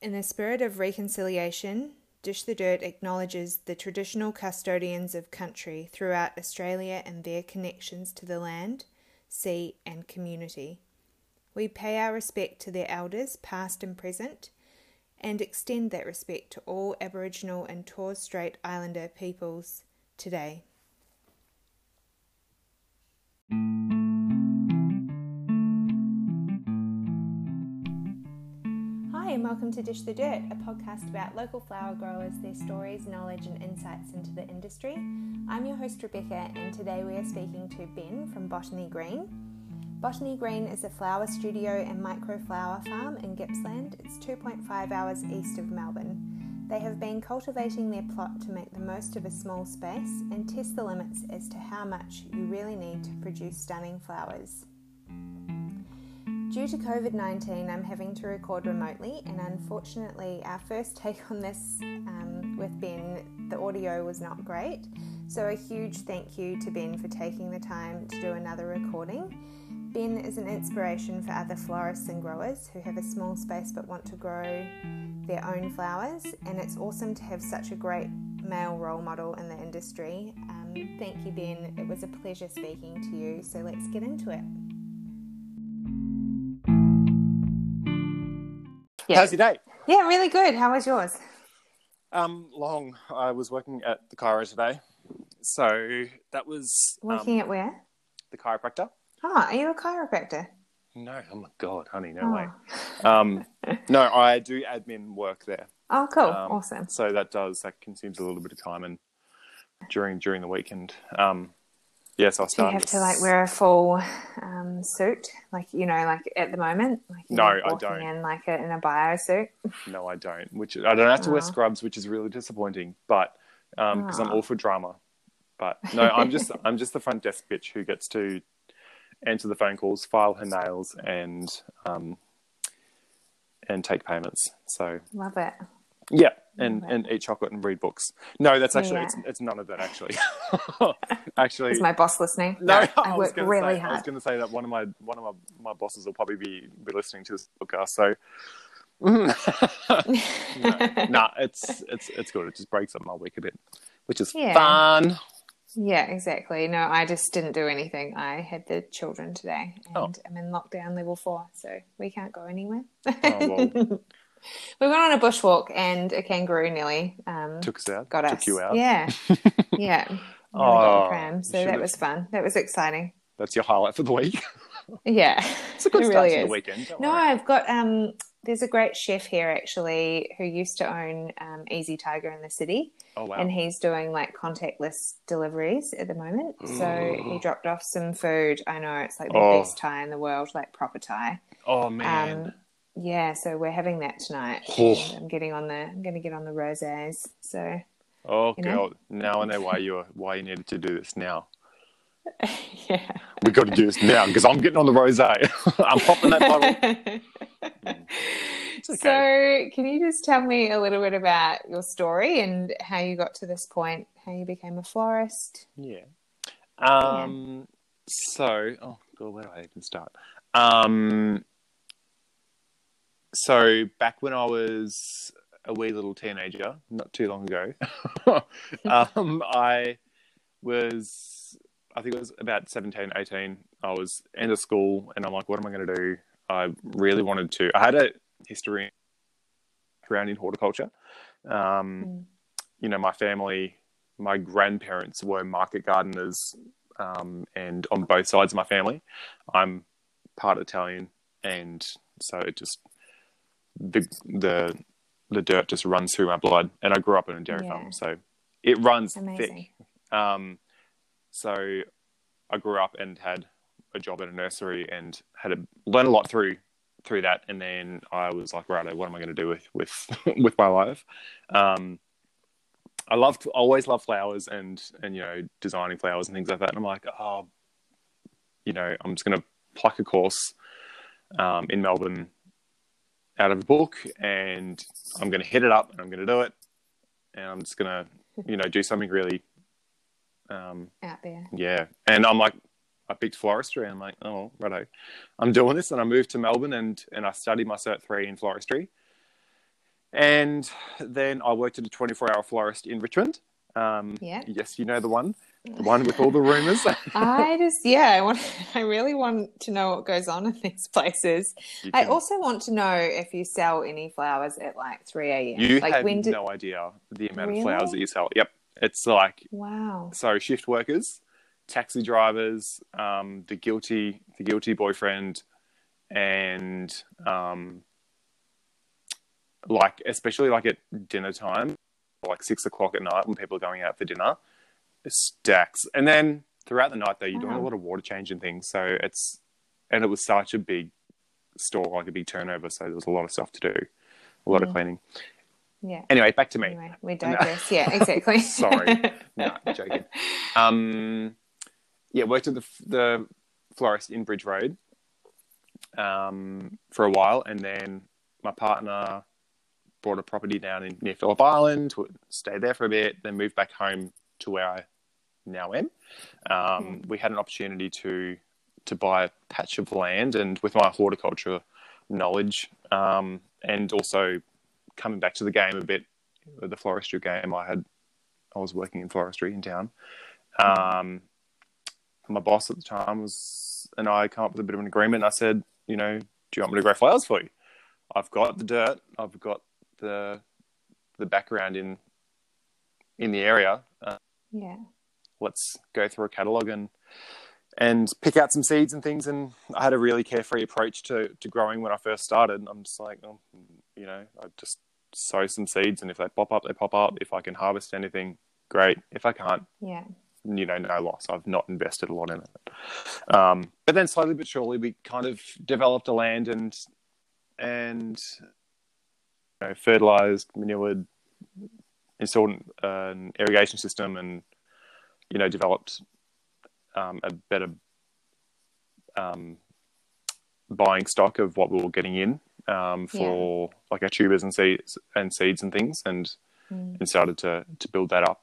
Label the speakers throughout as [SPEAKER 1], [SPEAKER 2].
[SPEAKER 1] In the spirit of reconciliation, Dish the Dirt acknowledges the traditional custodians of country throughout Australia and their connections to the land, sea, and community. We pay our respect to their elders, past and present, and extend that respect to all Aboriginal and Torres Strait Islander peoples today. Welcome to Dish the Dirt, a podcast about local flower growers, their stories, knowledge, and insights into the industry. I'm your host, Rebecca, and today we are speaking to Ben from Botany Green. Botany Green is a flower studio and microflower farm in Gippsland. It's 2.5 hours east of Melbourne. They have been cultivating their plot to make the most of a small space and test the limits as to how much you really need to produce stunning flowers. Due to COVID 19, I'm having to record remotely, and unfortunately, our first take on this um, with Ben, the audio was not great. So, a huge thank you to Ben for taking the time to do another recording. Ben is an inspiration for other florists and growers who have a small space but want to grow their own flowers, and it's awesome to have such a great male role model in the industry. Um, thank you, Ben. It was a pleasure speaking to you, so let's get into it. Yeah.
[SPEAKER 2] How's your day?
[SPEAKER 1] Yeah, really good. How was yours?
[SPEAKER 2] Um, long. I was working at the chiro today, so that was um,
[SPEAKER 1] Working at where?
[SPEAKER 2] the chiropractor.
[SPEAKER 1] Oh, are you a chiropractor?
[SPEAKER 2] No, oh my god, honey, no
[SPEAKER 1] Oh.
[SPEAKER 2] way. Um, no, I do admin work there.
[SPEAKER 1] Oh, cool.
[SPEAKER 2] Um,
[SPEAKER 1] awesome.
[SPEAKER 2] So that does that consumes a little bit of time and during during the weekend. Um, yes, I
[SPEAKER 1] Do you
[SPEAKER 2] started.
[SPEAKER 1] have to like wear a full um, suit, like you know, like at the moment? Like
[SPEAKER 2] No, I don't.
[SPEAKER 1] In like a, in a bio suit.
[SPEAKER 2] No, I don't. Which I don't have to wear
[SPEAKER 1] Oh.
[SPEAKER 2] scrubs, which is really disappointing. But because I'm
[SPEAKER 1] Oh.
[SPEAKER 2] all for drama. But no, I'm just I'm just the front desk bitch who gets to answer the phone calls, file her nails, and um, and take payments. So
[SPEAKER 1] Love it.
[SPEAKER 2] yeah, and
[SPEAKER 1] Love
[SPEAKER 2] and eat chocolate and read books. No, that's actually
[SPEAKER 1] Yeah.
[SPEAKER 2] it's it's none of that actually. actually,
[SPEAKER 1] Is my boss listening?
[SPEAKER 2] no,
[SPEAKER 1] I,
[SPEAKER 2] I,
[SPEAKER 1] work really
[SPEAKER 2] say, I was going to say that one of my one of my, my bosses will probably be be listening to this podcast. So, no, nah, it's it's it's good. It just breaks up my week a bit, which is
[SPEAKER 1] Yeah.
[SPEAKER 2] fun.
[SPEAKER 1] yeah, exactly. No, I just didn't do anything. I had the children today, oh. and
[SPEAKER 2] Oh.
[SPEAKER 1] I'm in lockdown level four, so we can't go anywhere.
[SPEAKER 2] Oh, well.
[SPEAKER 1] We went on a bushwalk, and a kangaroo nearly um,
[SPEAKER 2] Took us out.
[SPEAKER 1] got
[SPEAKER 2] took
[SPEAKER 1] us.
[SPEAKER 2] you out.
[SPEAKER 1] Yeah, yeah.
[SPEAKER 2] Oh,
[SPEAKER 1] pram, so that was fun. That was exciting.
[SPEAKER 2] That's your highlight for the week.
[SPEAKER 1] Yeah,
[SPEAKER 2] It's a good
[SPEAKER 1] it
[SPEAKER 2] start
[SPEAKER 1] really
[SPEAKER 2] to the weekend.
[SPEAKER 1] No,
[SPEAKER 2] worry.
[SPEAKER 1] I've got um. There's a great chef here actually who used to own um, Easy Tiger in the city,
[SPEAKER 2] Oh wow.
[SPEAKER 1] and he's doing like contactless deliveries at the moment. So he dropped off some food. I know it's like the
[SPEAKER 2] Oh.
[SPEAKER 1] best Thai in the world, like proper Thai.
[SPEAKER 2] oh man.
[SPEAKER 1] Um, yeah, so we're having that tonight.
[SPEAKER 2] Oh.
[SPEAKER 1] I'm getting on the. I'm going to get on the rosés. So
[SPEAKER 2] oh
[SPEAKER 1] you know?
[SPEAKER 2] girl. Now I know why you were, why you needed to do this now.
[SPEAKER 1] yeah.
[SPEAKER 2] We got to do this now because I'm getting on the rosé. I'm popping that bottle. Okay.
[SPEAKER 1] So, can you just tell me a little bit about your story and how you got to this point, how you became a florist?
[SPEAKER 2] Yeah. Um. So, oh god, where do I even start? Um. So back when I was a wee little teenager, not too long ago, um, I was, I think it was about 17, 18. I was end of school, and I'm like, what am I going to do? I really wanted to. I had a history background in horticulture. Um,
[SPEAKER 1] Mm.
[SPEAKER 2] You know, my family, my grandparents were market gardeners, um, and on both sides of my family, I'm part Italian, and so it just the the the dirt just runs through my blood, and I grew up in a dairy
[SPEAKER 1] Yeah.
[SPEAKER 2] farm, so it runs
[SPEAKER 1] Amazing.
[SPEAKER 2] thick. Um, so I grew up and had a job at a nursery and had to learn a lot through through that. And then I was like, right, what am I going to do with with with my life? Um, I loved, always loved flowers and and you know designing flowers and things like that. And I'm like, oh, you know, I'm just going to pluck a course um, in Melbourne out of a book, and I'm going to hit it up, and I'm going to do it, and I'm just going to you know do something really um,
[SPEAKER 1] Out there.
[SPEAKER 2] yeah. And I'm like, I picked floristry. And I'm like, oh, righto. I'm doing this. And I moved to Melbourne and, and I studied my Cert 3 in floristry. And then I worked at a 24 hour florist in Richmond. Um,
[SPEAKER 1] Yeah.
[SPEAKER 2] Yes, you know the one, one with all the rumors.
[SPEAKER 1] I just, yeah, I want, I really want to know what goes on in these places. I also want to know if you sell any flowers at like 3 a.m.
[SPEAKER 2] you
[SPEAKER 1] like
[SPEAKER 2] had
[SPEAKER 1] when did,
[SPEAKER 2] no idea the amount
[SPEAKER 1] Really?
[SPEAKER 2] of flowers that you sell. Yep, it's like
[SPEAKER 1] wow.
[SPEAKER 2] so shift workers, taxi drivers, um, the guilty, the guilty boyfriend, and um, like especially like at dinner time, like six o'clock at night when people are going out for dinner, stacks. And then throughout the night though, you're doing a lot of water change and things, so it's and it was such a big store, like a big turnover, so there was a lot of stuff to do, a lot of
[SPEAKER 1] Mm.
[SPEAKER 2] cleaning.
[SPEAKER 1] Yeah.
[SPEAKER 2] Anyway, back to me.
[SPEAKER 1] Anyway, we digress. Yeah, exactly.
[SPEAKER 2] Sorry. No, joking. Um, yeah, worked at the the florist in Bridge Road um, for a while, and then my partner bought a property down in near Phillip Island, stayed there for a bit, then moved back home to where I now am. Um, We had an opportunity to to buy a patch of land, and with my horticulture knowledge, um, and also coming back to the game a bit, the floristry game, I had I was working in floristry in town. Um, my boss at the time was, and I come up with a bit of an agreement. I said, you know, do you want me to grow flowers for you? I've got the dirt. I've got the the background in in the area.
[SPEAKER 1] Yeah.
[SPEAKER 2] let's go through a catalog and and pick out some seeds and things. And I had a really carefree approach to to growing when I first started. And I'm just like, oh, you know, I just sow some seeds, and if they pop up, they pop up. If I can harvest anything, great. If I can't,
[SPEAKER 1] Yeah.
[SPEAKER 2] you know, no loss. I've not invested a lot in it. Um, but then slowly but surely, we kind of developed a land and and you know, fertilized, manured, installed an irrigation system, and you know, developed um, a better um, buying stock of what we were getting in um, for like our tubers and seeds and seeds and things, and
[SPEAKER 1] Mm.
[SPEAKER 2] and started to to build that up.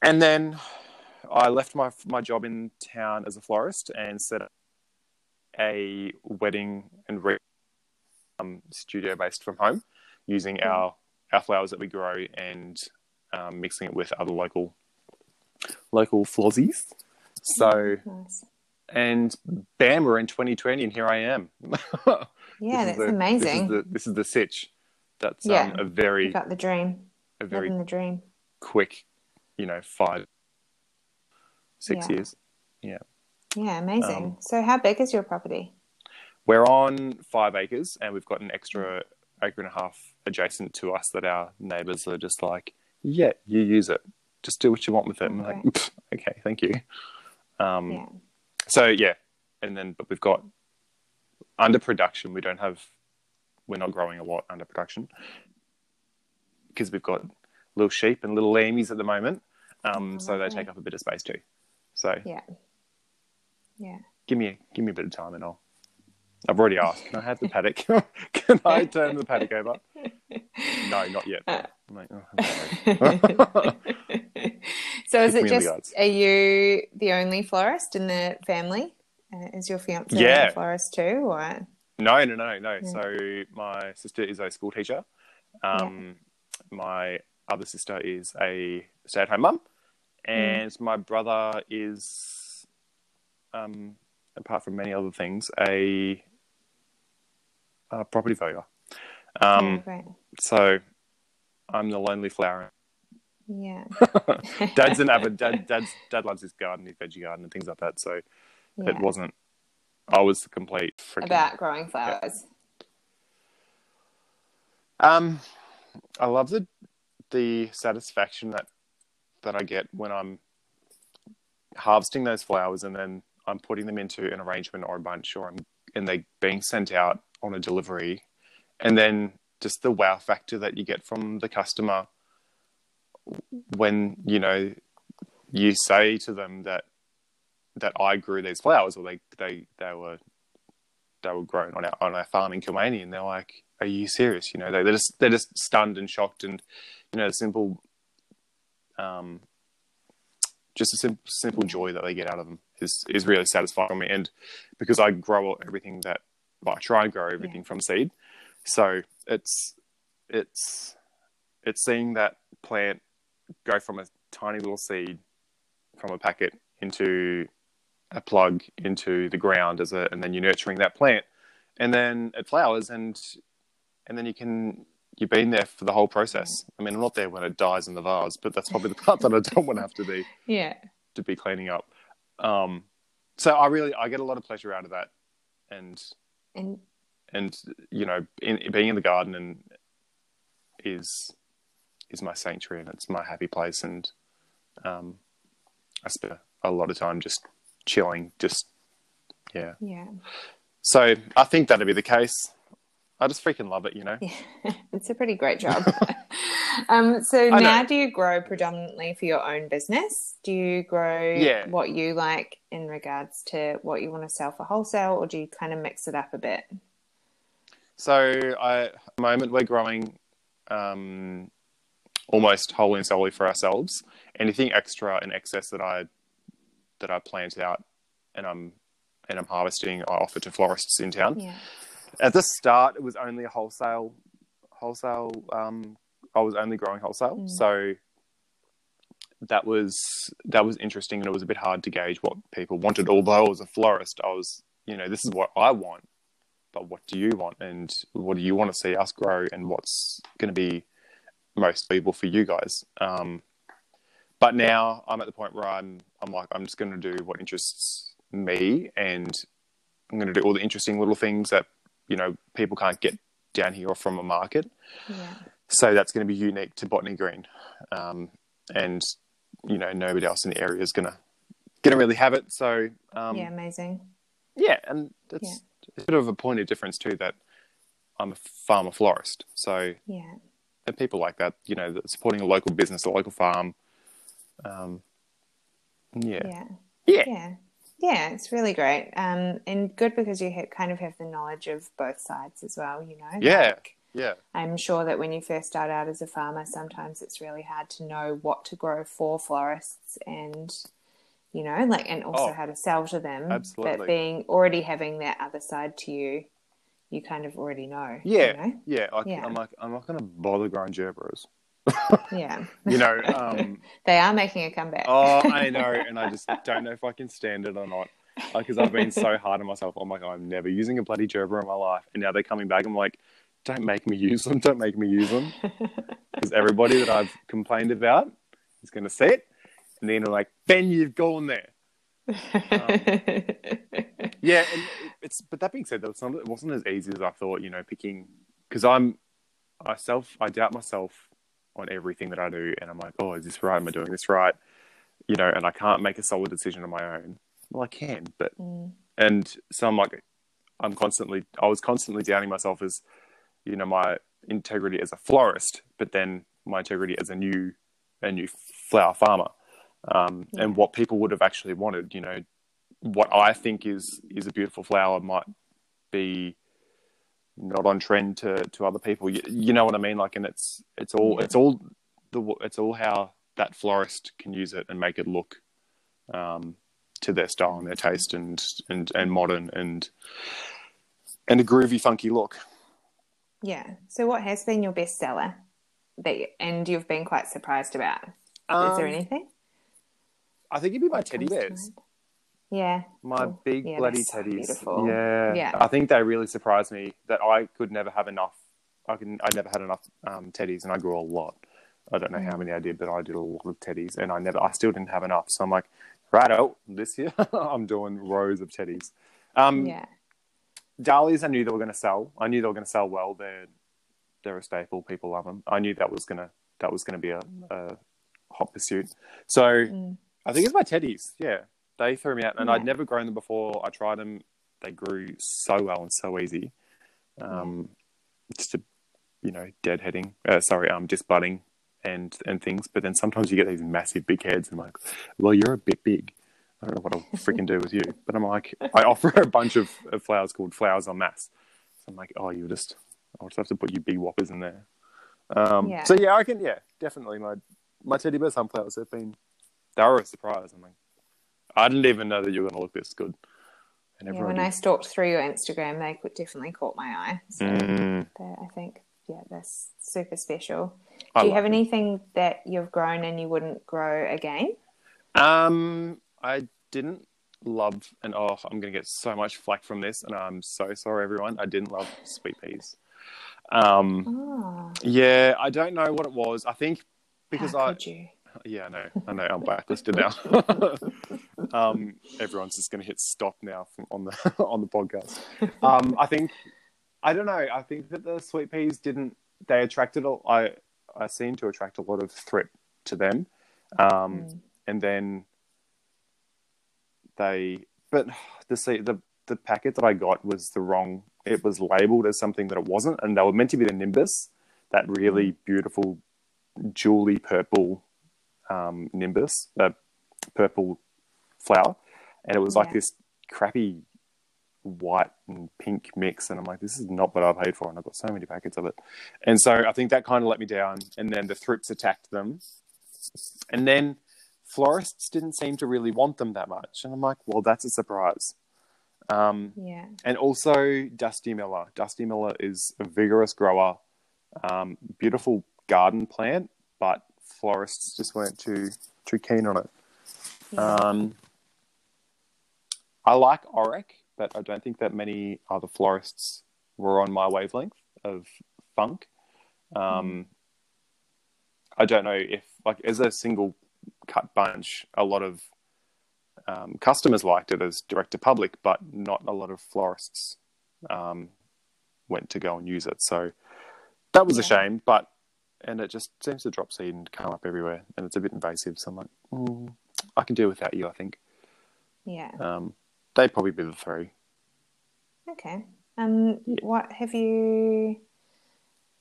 [SPEAKER 2] And then I left my my job in town as a florist and set up a wedding and re- um, studio based from home, using
[SPEAKER 1] Cool.
[SPEAKER 2] our our flowers that we grow and um, mixing it with other local local flozzies. So
[SPEAKER 1] Nice.
[SPEAKER 2] and bam, we're in 2020, and here I am.
[SPEAKER 1] Yeah, that's
[SPEAKER 2] the-
[SPEAKER 1] amazing.
[SPEAKER 2] This is the, this is the sitch. That's
[SPEAKER 1] Yeah.
[SPEAKER 2] um, a very
[SPEAKER 1] You got the dream.
[SPEAKER 2] a very
[SPEAKER 1] Living the dream.
[SPEAKER 2] quick, you know, five, six
[SPEAKER 1] Yeah.
[SPEAKER 2] years.
[SPEAKER 1] Yeah. Yeah, amazing.
[SPEAKER 2] Um,
[SPEAKER 1] so, how big is your property?
[SPEAKER 2] We're on five acres, and we've got an extra acre and a half adjacent to us that our neighbours are just like, yeah, you use it, just do what you want with it. And we're like,
[SPEAKER 1] Okay.
[SPEAKER 2] Thank you. Um,
[SPEAKER 1] Yeah.
[SPEAKER 2] So yeah, and then but we've got under production. We don't have. We're not growing a lot under production because we've got little sheep and little lammies at the moment. Um,
[SPEAKER 1] Oh,
[SPEAKER 2] so they take up a bit of space too. So
[SPEAKER 1] Yeah. Yeah.
[SPEAKER 2] give me a, give me a bit of time and I'll. I've already asked. Can I have the paddock? Can I turn the paddock over? No, not yet.
[SPEAKER 1] Uh.
[SPEAKER 2] I'm like, oh, I'm
[SPEAKER 1] so, is it
[SPEAKER 2] me in the
[SPEAKER 1] just, are you the only florist in the family? Uh, is your fiance
[SPEAKER 2] Yeah.
[SPEAKER 1] a florist too? Or?
[SPEAKER 2] No, no, no, no.
[SPEAKER 1] Yeah.
[SPEAKER 2] So my sister is a school teacher. Um, My other sister is a stay-at-home mum, and my brother is, um, apart from many other things, a, a property valuer. Um,
[SPEAKER 1] oh.
[SPEAKER 2] So I'm the lonely flower.
[SPEAKER 1] Yeah.
[SPEAKER 2] Dad's an avid dad. Dad's dad loves his garden, his veggie garden, and things like that. So
[SPEAKER 1] Yeah.
[SPEAKER 2] it wasn't. I was the complete freaking
[SPEAKER 1] About growing flowers.
[SPEAKER 2] Um, I love the the satisfaction that that I get when I'm harvesting those flowers and then I'm putting them into an arrangement or a bunch, or I'm and they're being sent out on a delivery, and then just the wow factor that you get from the customer when you know you say to them that that I grew these flowers or they they they were they were grown on our on our farm in Kilmany and they're like, Are you serious? You know, they, they're just they're just stunned and shocked and you know, the simple um just a simple simple joy that they get out of them is is really satisfying for me. And because I grow everything that well, I try and grow everything from seed. So it's it's it's seeing that plant go from a tiny little seed from a packet into a plug into the ground as a, and then you're nurturing that plant, and then it flowers, and and then you can you've been there for the whole process. I mean, I'm not there when it dies in the vase, but that's probably the part that I don't want to have to be
[SPEAKER 1] Yeah.
[SPEAKER 2] to be cleaning up. Um, so I really I get a lot of pleasure out of that, and
[SPEAKER 1] And
[SPEAKER 2] and you know, in, being in the garden and is is my sanctuary and it's my happy place, and um, I spend a lot of time just chilling, just yeah.
[SPEAKER 1] yeah.
[SPEAKER 2] So I think that'd be the case. I just freaking love it, you know.
[SPEAKER 1] Yeah, it's a pretty great job. um, so
[SPEAKER 2] I
[SPEAKER 1] now,
[SPEAKER 2] know.
[SPEAKER 1] do you grow predominantly for your own business? Do you grow
[SPEAKER 2] Yeah.
[SPEAKER 1] what you like in regards to what you want to sell for wholesale, or do you kind of mix it up a bit?
[SPEAKER 2] So I, at the moment we're growing um, almost wholly and solely for ourselves. Anything extra and excess that I that I plant out and I'm and I'm harvesting, I offer to florists in town.
[SPEAKER 1] Yeah,
[SPEAKER 2] At the start, it was only a wholesale wholesale. Um, I was only growing wholesale,
[SPEAKER 1] Mm.
[SPEAKER 2] so that was that was interesting, and it was a bit hard to gauge what people wanted. Although I was a florist, I was you know this is what I want, but what do you want, and what do you want to see us grow, and what's going to be most valuable for you guys. Um, but now I'm at the point where I'm I'm like I'm just going to do what interests me, and I'm going to do all the interesting little things that you know people can't get down here or from a market.
[SPEAKER 1] yeah,
[SPEAKER 2] So that's going to be unique to Botany Green, um, and you know nobody else in the area is gonna gonna really have it. So um,
[SPEAKER 1] yeah, amazing.
[SPEAKER 2] yeah, and it's
[SPEAKER 1] Yeah.
[SPEAKER 2] a bit of a point of difference too that I'm a farmer florist. So
[SPEAKER 1] Yeah,
[SPEAKER 2] and people like that, you know, supporting a local business, a local farm. Um, yeah.
[SPEAKER 1] yeah,
[SPEAKER 2] Yeah.
[SPEAKER 1] yeah, yeah. It's really great, um, and good because you ha- kind of have the knowledge of both sides as well. You know,
[SPEAKER 2] Yeah.
[SPEAKER 1] Like,
[SPEAKER 2] Yeah.
[SPEAKER 1] I'm sure that when you first start out as a farmer, sometimes it's really hard to know what to grow for florists and, you know, like, and also
[SPEAKER 2] Oh,
[SPEAKER 1] how to sell to them.
[SPEAKER 2] absolutely.
[SPEAKER 1] But being already having that other side to you, you kind of already know.
[SPEAKER 2] Yeah.
[SPEAKER 1] You know?
[SPEAKER 2] Yeah. I,
[SPEAKER 1] Yeah.
[SPEAKER 2] I'm like, I'm not going to bother growing gerberas.
[SPEAKER 1] Yeah.
[SPEAKER 2] You know, um,
[SPEAKER 1] they are making a comeback.
[SPEAKER 2] oh, I know. And I just don't know if I can stand it or not. Because I've been so hard on myself. I'm like, I'm never using a bloody gerber in my life. And now they're coming back. I'm like, don't make me use them. Don't make me use them. Because everybody that I've complained about is going to see it. And then they're like, Ben, you've gone there. Yeah, and it's but that being said, though, it wasn't as easy as I thought. You know, picking because I'm I self I doubt myself on everything that I do, and I'm like, oh, is this right? Am I doing this right? You know, and I can't make a solid decision on my own. Well, I can, but
[SPEAKER 1] Mm.
[SPEAKER 2] and so I'm like, I'm constantly I was constantly doubting myself as you know my integrity as a florist, but then my integrity as a new a new flower farmer, um,
[SPEAKER 1] Yeah.
[SPEAKER 2] and what people would have actually wanted. You know, what I think is is a beautiful flower might be not on trend to, to other people. You, you know what I mean? Like, and it's it's all it's all the it's all how that florist can use it and make it look um, to their style and their taste and and and modern and and a groovy, funky look.
[SPEAKER 1] yeah. So, what has been your best seller that, and you've been quite surprised about? Is there
[SPEAKER 2] Um,
[SPEAKER 1] anything?
[SPEAKER 2] I think it'd be my teddy
[SPEAKER 1] comes to
[SPEAKER 2] bears.
[SPEAKER 1] Yeah.
[SPEAKER 2] My
[SPEAKER 1] Cool.
[SPEAKER 2] big
[SPEAKER 1] Yeah,
[SPEAKER 2] bloody
[SPEAKER 1] so
[SPEAKER 2] teddies. Yeah.
[SPEAKER 1] Yeah.
[SPEAKER 2] I think they really surprised me that I could never have enough. I can. I never had enough um, teddies, and I grew a lot. I don't know how
[SPEAKER 1] Mm.
[SPEAKER 2] many I did, but I did a lot of teddies, and I never. I still didn't have enough. So I'm like, right out this year, I'm doing rows of teddies. Um,
[SPEAKER 1] Yeah.
[SPEAKER 2] Dahlias, I knew they were going to sell. I knew they were going to sell well. They're they're a staple. People love them. I knew that was gonna that was going to be a, a hot pursuit. So
[SPEAKER 1] Mm.
[SPEAKER 2] I think it's my teddies. Yeah, they threw me out, and
[SPEAKER 1] Yeah.
[SPEAKER 2] I'd never grown them before. I tried them; they grew so well and so easy. Um, Just a, you know, deadheading. Uh, sorry, um, just budding and and things. But then sometimes you get these massive big heads, and I'm like, well, you're a bit big. I don't know what I'll freaking do with you. But I'm like, I offer a bunch of, of flowers called flowers en masse. So I'm like, oh, you just, I'll just have to put you big whoppers in there. Um,
[SPEAKER 1] Yeah.
[SPEAKER 2] So yeah, I can, yeah, definitely. My my teddy bear sunflowers have been, they were a surprise. I'm like, I didn't even know that you were going to look this good. And
[SPEAKER 1] Yeah, when I stalked through your Instagram, they definitely caught my eye. So
[SPEAKER 2] Mm,
[SPEAKER 1] I think, yeah, they're super special.
[SPEAKER 2] I
[SPEAKER 1] Do you have
[SPEAKER 2] them.
[SPEAKER 1] anything that you've grown and you wouldn't grow again?
[SPEAKER 2] Um, I didn't love, and oh, I'm going to get so much flack from this, and I'm so sorry, everyone. I didn't love sweet peas. Um,
[SPEAKER 1] Oh,
[SPEAKER 2] yeah, I don't know what it was. I think because
[SPEAKER 1] how
[SPEAKER 2] I,
[SPEAKER 1] could you?
[SPEAKER 2] yeah, I know, I know, I'm blacklisted now. um, everyone's just going to hit stop now from, on the on the podcast. Um, I think, I don't know. I think that the sweet peas didn't. They attracted. a- I I seem to attract a lot of threat to them. Um,
[SPEAKER 1] Mm.
[SPEAKER 2] and then they but the the the packet that I got was the wrong it was labeled as something that it wasn't and they were meant to be the nimbus that really beautiful jewelly purple um, nimbus uh, purple flower and it was like
[SPEAKER 1] Yeah.
[SPEAKER 2] this crappy white and pink mix and I'm like this is not what I paid for and I've got so many packets of it and so I think that kind of let me down and then the thrips attacked them and then florists didn't seem to really want them that much. And I'm like, well, that's a surprise. Um,
[SPEAKER 1] Yeah.
[SPEAKER 2] and also Dusty Miller. Dusty Miller is a vigorous grower, um, beautiful garden plant, but florists just weren't too too keen on it.
[SPEAKER 1] yeah.
[SPEAKER 2] Um, I like Orach, but I don't think that many other florists were on my wavelength of funk. Um, I don't know if, like, as a single cut bunch, a lot of um, customers liked it as direct to public, but not a lot of florists um, went to go and use it. So that was a shame, but and it just seems to drop seed and come up everywhere, and it's a bit invasive. So I'm like, mm, I can do without you. I think
[SPEAKER 1] yeah.
[SPEAKER 2] um, they'd probably be the three.
[SPEAKER 1] Okay. Um,
[SPEAKER 2] Yeah.
[SPEAKER 1] what have you?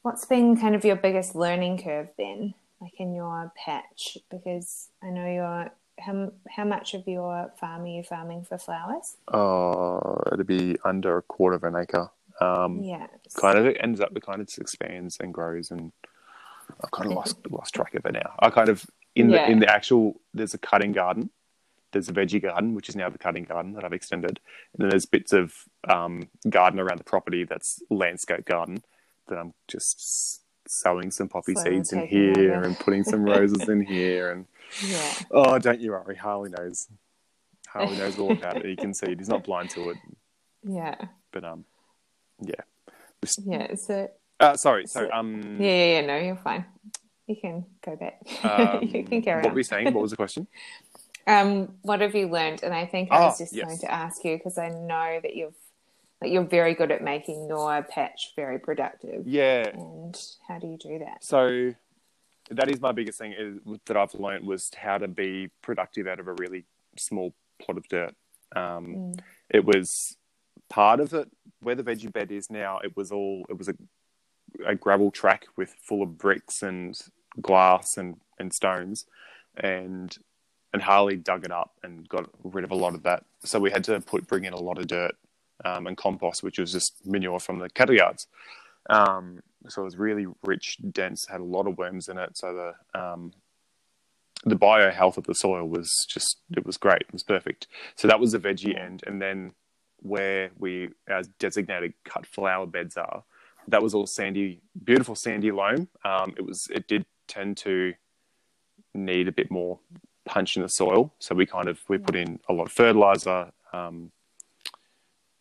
[SPEAKER 1] What's been kind of your biggest learning curve then, like in your patch? Because I know you're how how much of your farm are you farming for flowers?
[SPEAKER 2] Oh, it'd be under a quarter of an acre. Um,
[SPEAKER 1] Yeah.
[SPEAKER 2] Kind of it ends up, it kind of just expands and grows, and I've kind of lost lost track of it now. I kind of in
[SPEAKER 1] Yeah.
[SPEAKER 2] the in the actual there's a cutting garden, there's a veggie garden, which is now the cutting garden that I've extended, and then there's bits of um, garden around the property that's landscape garden that I'm just sowing some poppy
[SPEAKER 1] Slowly
[SPEAKER 2] seeds in here
[SPEAKER 1] over.
[SPEAKER 2] and putting some roses in here, and
[SPEAKER 1] Yeah.
[SPEAKER 2] oh, don't you worry, Harley knows. Harley knows all about it. He can see it. He's not blind to it,
[SPEAKER 1] Yeah.
[SPEAKER 2] but um, yeah. Just-
[SPEAKER 1] Yeah. So
[SPEAKER 2] Uh, sorry. So
[SPEAKER 1] So-
[SPEAKER 2] um,
[SPEAKER 1] yeah, yeah, yeah. No, you're fine. You can go back.
[SPEAKER 2] um,
[SPEAKER 1] you can carry
[SPEAKER 2] what
[SPEAKER 1] on.
[SPEAKER 2] were we saying? What was the question?
[SPEAKER 1] Um, what have you learned? And I think I was just
[SPEAKER 2] yes.
[SPEAKER 1] going to ask you because I know that you've that you're very good at making your patch very productive.
[SPEAKER 2] Yeah.
[SPEAKER 1] And how do you do that?
[SPEAKER 2] So that is my biggest thing is, that I've learned was how to be productive out of a really small plot of dirt. Um,
[SPEAKER 1] Mm.
[SPEAKER 2] It was part of it where the veggie bed is now. It was all it was a, a gravel track with full of bricks and glass and, and stones, and and Harley dug it up and got rid of a lot of that. So we had to put bring in a lot of dirt um, and compost, which was just manure from the cattle yards. Um, so it was really rich, dense, had a lot of worms in it. So the um, the bio health of the soil was just it was great. It was perfect. So that was the veggie end, and then where we our designated cut flower beds are, that was all sandy, beautiful sandy loam. Um, it was it did tend to need a bit more punch in the soil, so we kind of we put in a lot of fertilizer. Um,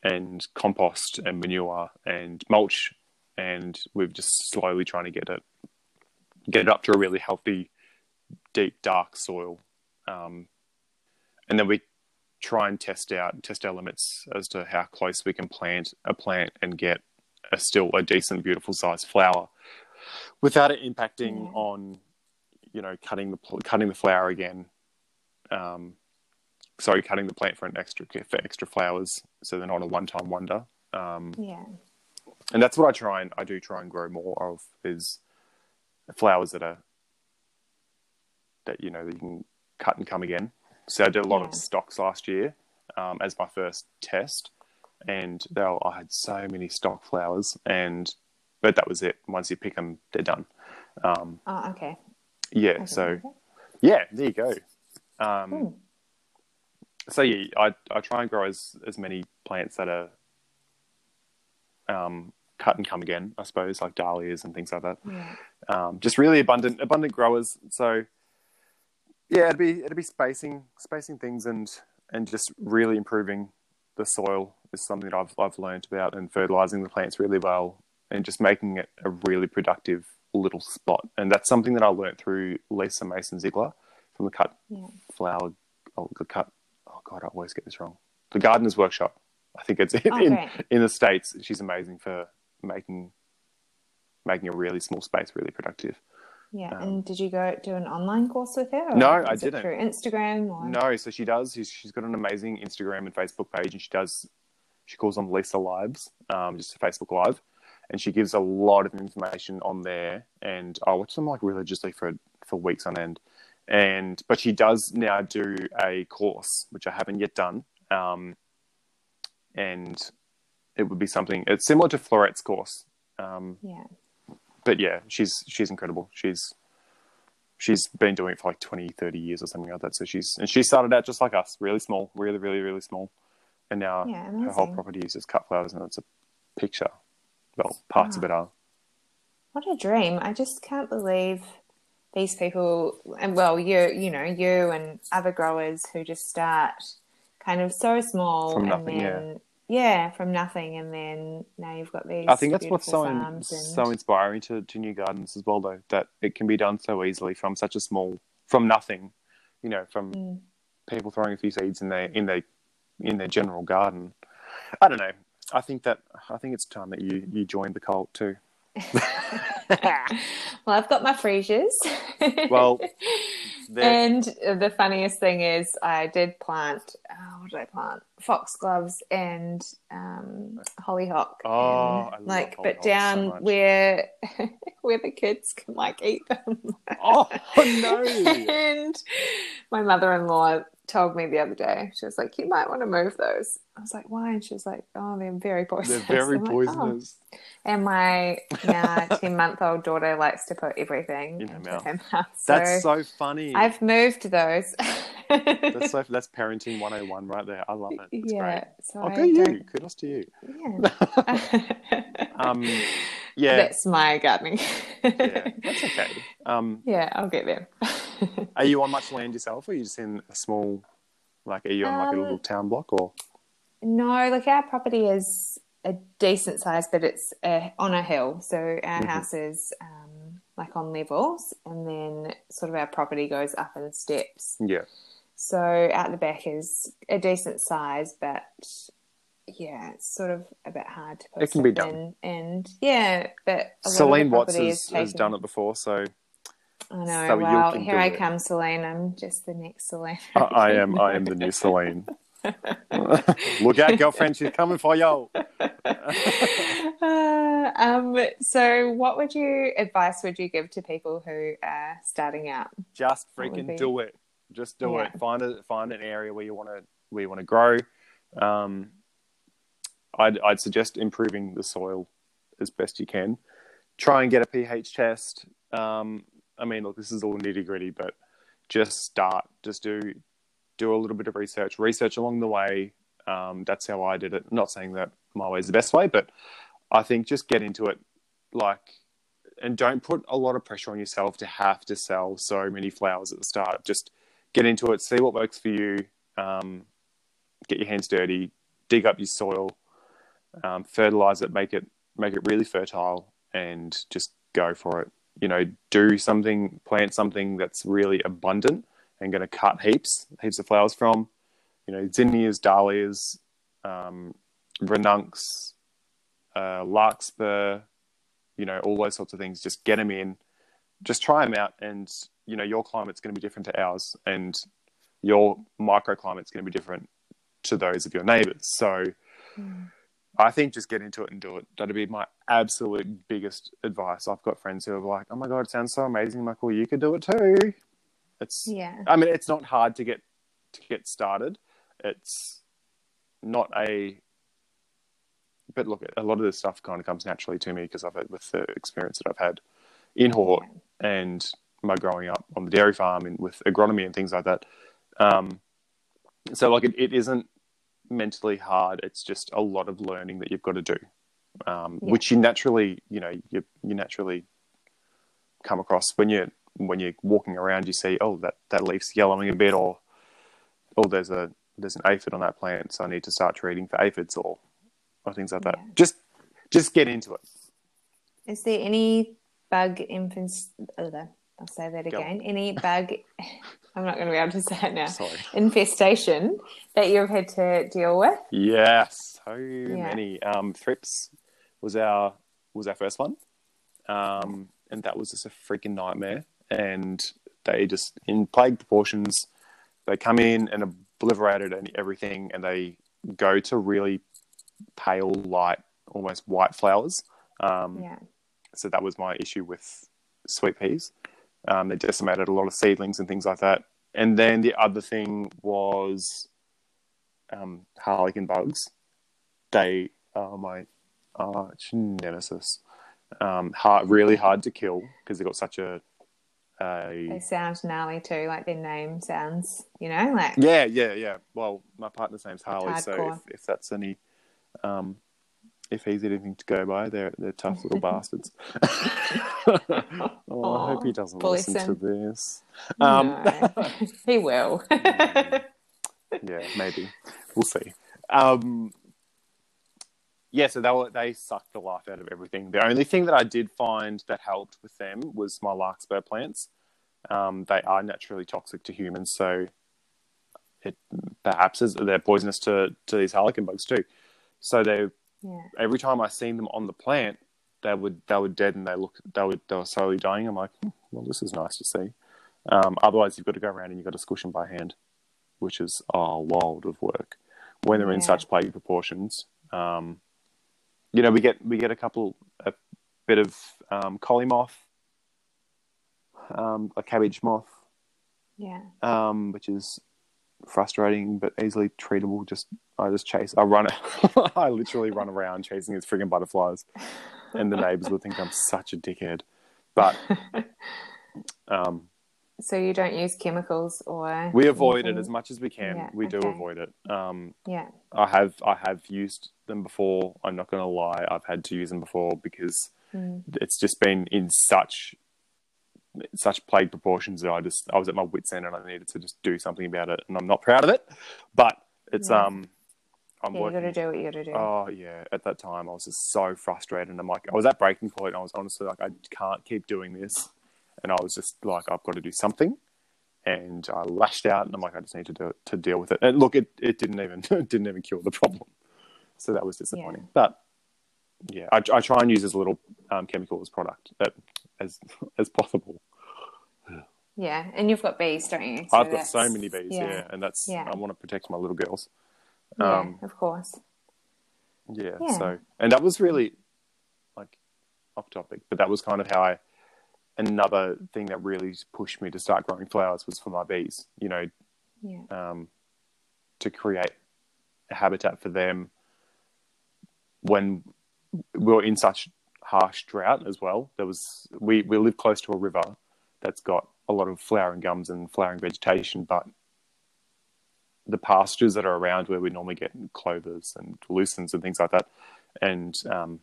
[SPEAKER 2] and compost and manure and mulch and we've just slowly trying to get it get it up to a really healthy deep dark soil um, and then we try and test out test our limits as to how close we can plant a plant and get a still a decent beautiful sized flower without it impacting
[SPEAKER 1] Yeah.
[SPEAKER 2] on you know cutting the cutting the flower again um, sorry cutting the plant for an extra for extra flowers so they're not a one time wonder um,
[SPEAKER 1] Yeah.
[SPEAKER 2] and that's what I try and I do try and grow more of is flowers that are that you know that you can cut and come again. So I did a lot
[SPEAKER 1] Yeah.
[SPEAKER 2] of stocks last year um, as my first test, and they were, I had so many stock flowers, and but that was it. Once you pick them, they're done. Um,
[SPEAKER 1] Oh, okay.
[SPEAKER 2] yeah,
[SPEAKER 1] Okay,
[SPEAKER 2] so yeah, there you go. Um,
[SPEAKER 1] Cool.
[SPEAKER 2] so yeah, I I try and grow as as many plants that are um cut and come again, I suppose, like dahlias and things like that.
[SPEAKER 1] Yeah.
[SPEAKER 2] Um, just really abundant, abundant growers. So yeah, it'd be it'd be spacing spacing things and and just really improving the soil is something that I've I've learned about and fertilizing the plants really well and just making it a really productive little spot. And that's something that I learned through Lisa Mason Ziegler from the Cut
[SPEAKER 1] Yeah.
[SPEAKER 2] Flower. Oh, the Cut. Oh God, I always get this wrong. The Gardener's Workshop. I think it's in,
[SPEAKER 1] Oh,
[SPEAKER 2] in, in the states. She's amazing for making making a really small space really productive.
[SPEAKER 1] Yeah.
[SPEAKER 2] Um,
[SPEAKER 1] and did you go do an online course with her?
[SPEAKER 2] No, I didn't.
[SPEAKER 1] Through Instagram or
[SPEAKER 2] No, so she does. She's, she's got an amazing Instagram and Facebook page, and she does. She calls them Lisa Lives, um, just a Facebook Live, and she gives a lot of information on there. And I watch them like religiously for for weeks on end. And but she does now do a course which I haven't yet done, um, and it would be something. It's similar to Floret's course, um,
[SPEAKER 1] Yeah.
[SPEAKER 2] but yeah, she's she's incredible. She's she's been doing it for like 20, 30 years or something like that. So she's and she started out just like us, really small, really, really, really small, and now
[SPEAKER 1] Yeah,
[SPEAKER 2] her whole property is just cut flowers, and it's a picture. Well, parts of it are.
[SPEAKER 1] What a dream. I just can't believe these people and well you you know, you and other growers who just start kind of so small
[SPEAKER 2] From
[SPEAKER 1] and
[SPEAKER 2] nothing, yeah.
[SPEAKER 1] then yeah, from nothing and then now you've got these
[SPEAKER 2] I think that's what's so in,
[SPEAKER 1] and
[SPEAKER 2] so inspiring to, to new gardens as well, though, that it can be done so easily from such a small, from nothing, you know, from
[SPEAKER 1] Mm.
[SPEAKER 2] people throwing a few seeds in their in their in their general garden. I don't know. I think that I think it's time that you you joined the cult too.
[SPEAKER 1] well, I've got my freesias.
[SPEAKER 2] Well,
[SPEAKER 1] and the funniest thing is, I did plant. Oh, what did I plant? Foxgloves and um, hollyhock.
[SPEAKER 2] Oh,
[SPEAKER 1] and,
[SPEAKER 2] I love
[SPEAKER 1] like, but
[SPEAKER 2] so
[SPEAKER 1] down
[SPEAKER 2] much.
[SPEAKER 1] where where the kids can like eat them.
[SPEAKER 2] Oh no!
[SPEAKER 1] and my mother-in-law told me the other day, she was like, "You might want to move those." I was like, "Why?" And she was like, "Oh, they're very poisonous."
[SPEAKER 2] They're very
[SPEAKER 1] I'm like, "Oh."
[SPEAKER 2] poisonous.
[SPEAKER 1] And my now ten-month-old daughter likes to put everything
[SPEAKER 2] In her mouth.
[SPEAKER 1] her mouth.
[SPEAKER 2] That's
[SPEAKER 1] so
[SPEAKER 2] so funny.
[SPEAKER 1] I've moved those.
[SPEAKER 2] That's so that's parenting 101 right there. I love it. It's
[SPEAKER 1] yeah.
[SPEAKER 2] great.
[SPEAKER 1] So
[SPEAKER 2] Oh, good you. Kudos to you.
[SPEAKER 1] Yeah.
[SPEAKER 2] Um, yeah,
[SPEAKER 1] That's my gardening.
[SPEAKER 2] yeah, that's okay. Um,
[SPEAKER 1] Yeah, I'll get there.
[SPEAKER 2] are you on much land yourself, or are you just in a small, like, are you on like a
[SPEAKER 1] Um,
[SPEAKER 2] little town block, or?
[SPEAKER 1] No, like our property is a decent size, but it's uh on a hill. So our
[SPEAKER 2] Mhm.
[SPEAKER 1] house is um, like on levels, and then sort of our property goes up in steps.
[SPEAKER 2] Yeah,
[SPEAKER 1] So out the back is a decent size, but yeah, it's sort of a bit hard to put
[SPEAKER 2] It can be done.
[SPEAKER 1] in. And yeah, but a lot
[SPEAKER 2] Celine Watts has,
[SPEAKER 1] is
[SPEAKER 2] has done it before, so
[SPEAKER 1] I know.
[SPEAKER 2] so
[SPEAKER 1] here I
[SPEAKER 2] it.
[SPEAKER 1] come, Celine. I'm just the next Celine.
[SPEAKER 2] I, I am I am the new Celine. Look out, girlfriend, she's coming for you.
[SPEAKER 1] Uh, um, so, what would you advice would you give to people who are starting out?
[SPEAKER 2] Just freaking
[SPEAKER 1] be-
[SPEAKER 2] do it. Just do
[SPEAKER 1] Yeah.
[SPEAKER 2] it. Find a find an area where you want to where you want to grow. Um, I'd I'd suggest improving the soil as best you can. Try and get a pH test. Um, I mean, look, this is all nitty gritty, but just start. Just do do a little bit of research. Research along the way. Um, that's how I did it. Not saying that my way is the best way, but I think just get into it. Like and don't put a lot of pressure on yourself to have to sell so many flowers at the start. Just get into it, see what works for you, um, get your hands dirty, dig up your soil, um, fertilize it, make it make it really fertile, and just go for it. You know, do something, plant something that's really abundant and going to cut heaps, heaps of flowers from. You know, zinnias, dahlias, um, renuncs, uh, larkspur, you know, all those sorts of things. Just get them in, just try them out, and you know, your climate's going to be different to ours, and your microclimate's going to be different to those of your neighbours. So, I think just get into it and do it. That'd be my absolute biggest advice. I've got friends who are like, "Oh my god, it sounds so amazing, I'm like, well, You could do it too." It's
[SPEAKER 1] Yeah,
[SPEAKER 2] I mean, it's not hard to get to get started. It's not a, but look, a lot of this stuff kind of comes naturally to me because I've had with the experience that I've had in Hort and my growing up on the dairy farm and with agronomy and things like that. Um, so like it, it isn't mentally hard. It's just a lot of learning that you've got to do, um,
[SPEAKER 1] Yeah.
[SPEAKER 2] which you naturally, you know, you you naturally come across when you when you're walking around. You see, oh, that that leaf's yellowing a bit, or oh, there's a there's an aphid on that plant, so I need to start treating for aphids or or things like that.
[SPEAKER 1] Yeah.
[SPEAKER 2] Just just get into it.
[SPEAKER 1] Is there any bug infants? I'll say that again. Any bug? I'm not going to be able to say it now.
[SPEAKER 2] Sorry.
[SPEAKER 1] Infestation that you've had to deal with?
[SPEAKER 2] Yes, so many. Um, thrips was our was our first one, um, and that was just a freaking nightmare. And they just in plague proportions, they come in and obliterated and everything, and they go to really pale, light, almost white flowers. Um,
[SPEAKER 1] Yeah.
[SPEAKER 2] so that was my issue with sweet peas. Um, they decimated a lot of seedlings and things like that. And then the other thing was um, harlequin bugs. They are my arch nemesis. Um, hard, really hard to kill because they've got such a,
[SPEAKER 1] They sound gnarly too, like their name sounds, you know, like
[SPEAKER 2] yeah, yeah, yeah. Well, my partner's name's Harley, so if, if that's any, um, if he's anything to go by, they're they're tough little bastards. oh, I hope he doesn't listen
[SPEAKER 1] him.
[SPEAKER 2] to this. Um,
[SPEAKER 1] no. he will.
[SPEAKER 2] yeah, maybe we'll see. Um, yeah, so they were, they sucked the life out of everything. The only thing that I did find that helped with them was my larkspur plants. Um, they are naturally toxic to humans, so it perhaps is, they're poisonous to, to these harlequin bugs too. So they
[SPEAKER 1] yeah.
[SPEAKER 2] every time I seen them on the plant, they would they were dead and they look they were they were slowly dying. I'm like, hmm, well, this is nice to see. Um, otherwise, you've got to go around and you've got to squish them by hand, which is a world of work when they're in such plague proportions. Um, you know, we get we get a couple a bit of um, collie moth, um, a cabbage moth,
[SPEAKER 1] Yeah.
[SPEAKER 2] um, which is frustrating but easily treatable. Just I just chase. I run. I literally run around chasing these frigging butterflies, and the neighbors would think I'm such a dickhead. But um,
[SPEAKER 1] So you don't use chemicals or
[SPEAKER 2] we avoid it as much as we can.
[SPEAKER 1] Yeah,
[SPEAKER 2] we do
[SPEAKER 1] okay.
[SPEAKER 2] avoid it. Um,
[SPEAKER 1] Yeah.
[SPEAKER 2] I have I have used them before. I'm not going to lie. I've had to use them before because
[SPEAKER 1] Mm.
[SPEAKER 2] it's just been in such such plague proportions that I just I was at my wits end and I needed to just do something about it, and I'm not proud of it. But it's
[SPEAKER 1] Yeah.
[SPEAKER 2] um, I'm
[SPEAKER 1] Yeah, you
[SPEAKER 2] working.
[SPEAKER 1] got to do what you got to do.
[SPEAKER 2] Oh yeah, at that time I was just so frustrated, and I'm like, I was at breaking point. And I was honestly like, I can't keep doing this, and I was just like, I've got to do something. And I lashed out, and I'm like, I just need to do it to deal with it. And look, it, it didn't even it didn't even cure the problem, so that was disappointing. But yeah, I, I try and use as little um, chemical as product uh, as as possible.
[SPEAKER 1] Yeah, and you've got bees, don't you?
[SPEAKER 2] I've got so many bees, yeah, and that's
[SPEAKER 1] Yeah.
[SPEAKER 2] I want to protect my little girls.
[SPEAKER 1] Yeah,
[SPEAKER 2] Um,
[SPEAKER 1] of course.
[SPEAKER 2] Yeah,
[SPEAKER 1] Yeah.
[SPEAKER 2] So, and that was really like off topic, but that was kind of how I. Another thing that really pushed me to start growing flowers was for my bees. You know,
[SPEAKER 1] Yeah.
[SPEAKER 2] um, to create a habitat for them when we were in such harsh drought as well. There was we we live close to a river that's got a lot of flowering gums and flowering vegetation, but the pastures that are around where we normally get clovers and lucernes and things like that, and um,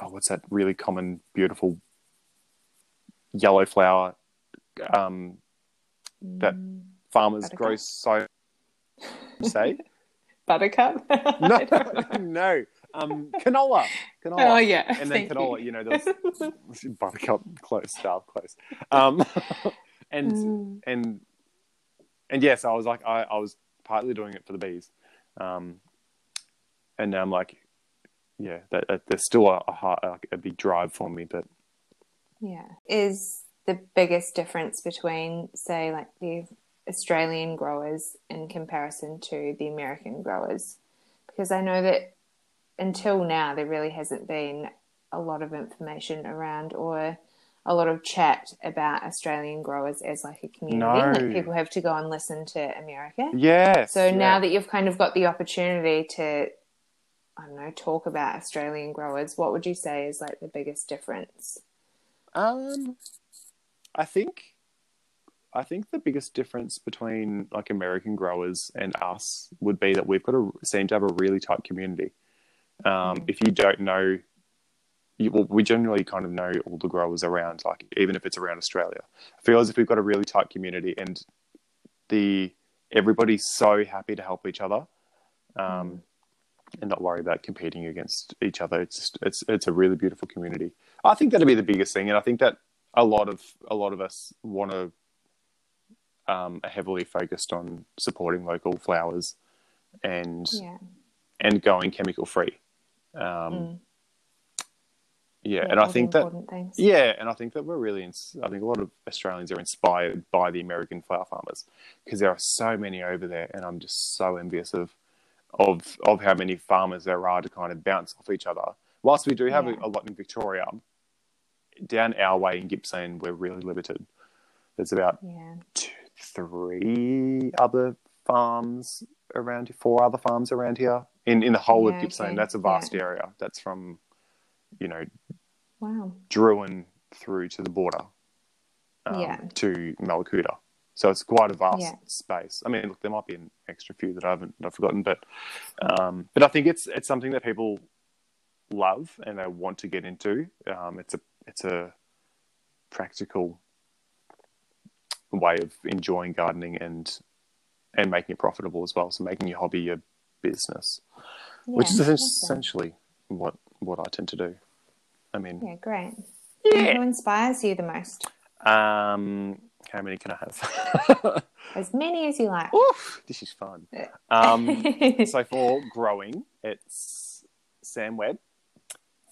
[SPEAKER 2] oh, what's that really common, beautiful yellow flower um, that
[SPEAKER 1] Mm,
[SPEAKER 2] farmers
[SPEAKER 1] Buttercup?
[SPEAKER 2] grow so say?
[SPEAKER 1] Buttercup?
[SPEAKER 2] no no. Um canola. Canola.
[SPEAKER 1] Oh, yeah.
[SPEAKER 2] and then
[SPEAKER 1] thank
[SPEAKER 2] canola
[SPEAKER 1] you.
[SPEAKER 2] you, know those buttercup close sharp close. Um and
[SPEAKER 1] Mm,
[SPEAKER 2] and and yes i was like I, I was partly doing it for the bees um and now i'm like yeah that, that there's still a, a, a big drive for me but
[SPEAKER 1] yeah. Is the biggest difference between, say, like the Australian growers in comparison to the American growers? Because I know that until now there really hasn't been a lot of information around or a lot of chat about Australian growers as like a community.
[SPEAKER 2] No.
[SPEAKER 1] Like people have to go and listen to America.
[SPEAKER 2] Yeah.
[SPEAKER 1] So
[SPEAKER 2] yeah.
[SPEAKER 1] now that you've kind of got the opportunity to, I don't know, talk about Australian growers, what would you say is like the biggest difference?
[SPEAKER 2] Um, I think, I think the biggest difference between like American growers and us would be that we've got to seem to have a really tight community. Um,
[SPEAKER 1] Mm.
[SPEAKER 2] If you don't know, well, we generally kind of know all the growers around, like even if it's around Australia. I feel as if we've got a really tight community, and the everybody's so happy to help each other, um, and not worry about competing against each other. It's just, it's it's a really beautiful community. I think that'd be the biggest thing, and I think that a lot of a lot of us want to um, are heavily focused on supporting local flowers and
[SPEAKER 1] Yeah.
[SPEAKER 2] and going chemical free. Um,
[SPEAKER 1] Mm.
[SPEAKER 2] Yeah,
[SPEAKER 1] Yeah,
[SPEAKER 2] and I think that
[SPEAKER 1] things.
[SPEAKER 2] yeah, and I think that we're really. Ins- I think a lot of Australians are inspired by the American flower farmers because there are so many over there, and I'm just so envious of of of how many farmers there are to kind of bounce off each other. Whilst we do have
[SPEAKER 1] Yeah.
[SPEAKER 2] a, a lot in Victoria, down our way in Gippsland, we're really limited. There's about
[SPEAKER 1] Yeah.
[SPEAKER 2] two, three other farms around here, four other farms around here in in the whole
[SPEAKER 1] Yeah,
[SPEAKER 2] of Gippsland.
[SPEAKER 1] okay.
[SPEAKER 2] That's a vast area. That's from you know
[SPEAKER 1] Wow.
[SPEAKER 2] Drouin through to the border um,
[SPEAKER 1] Yeah.
[SPEAKER 2] to Mallacoota. So it's quite a vast
[SPEAKER 1] Yeah.
[SPEAKER 2] space. I mean, look, there might be an extra few that I haven't that I've forgotten, but um, but I think it's it's something that people love and they want to get into. Um, it's a it's a practical way of enjoying gardening and and making it profitable as well. So making your hobby your business, which is
[SPEAKER 1] Yeah,
[SPEAKER 2] essen-
[SPEAKER 1] awesome.
[SPEAKER 2] essentially what what I tend to do. I mean,
[SPEAKER 1] Yeah, great. And Who inspires you the most?
[SPEAKER 2] Um, how many can I have?
[SPEAKER 1] As many as you like.
[SPEAKER 2] Oof, this is fun. Um, so for growing, it's Sam Webb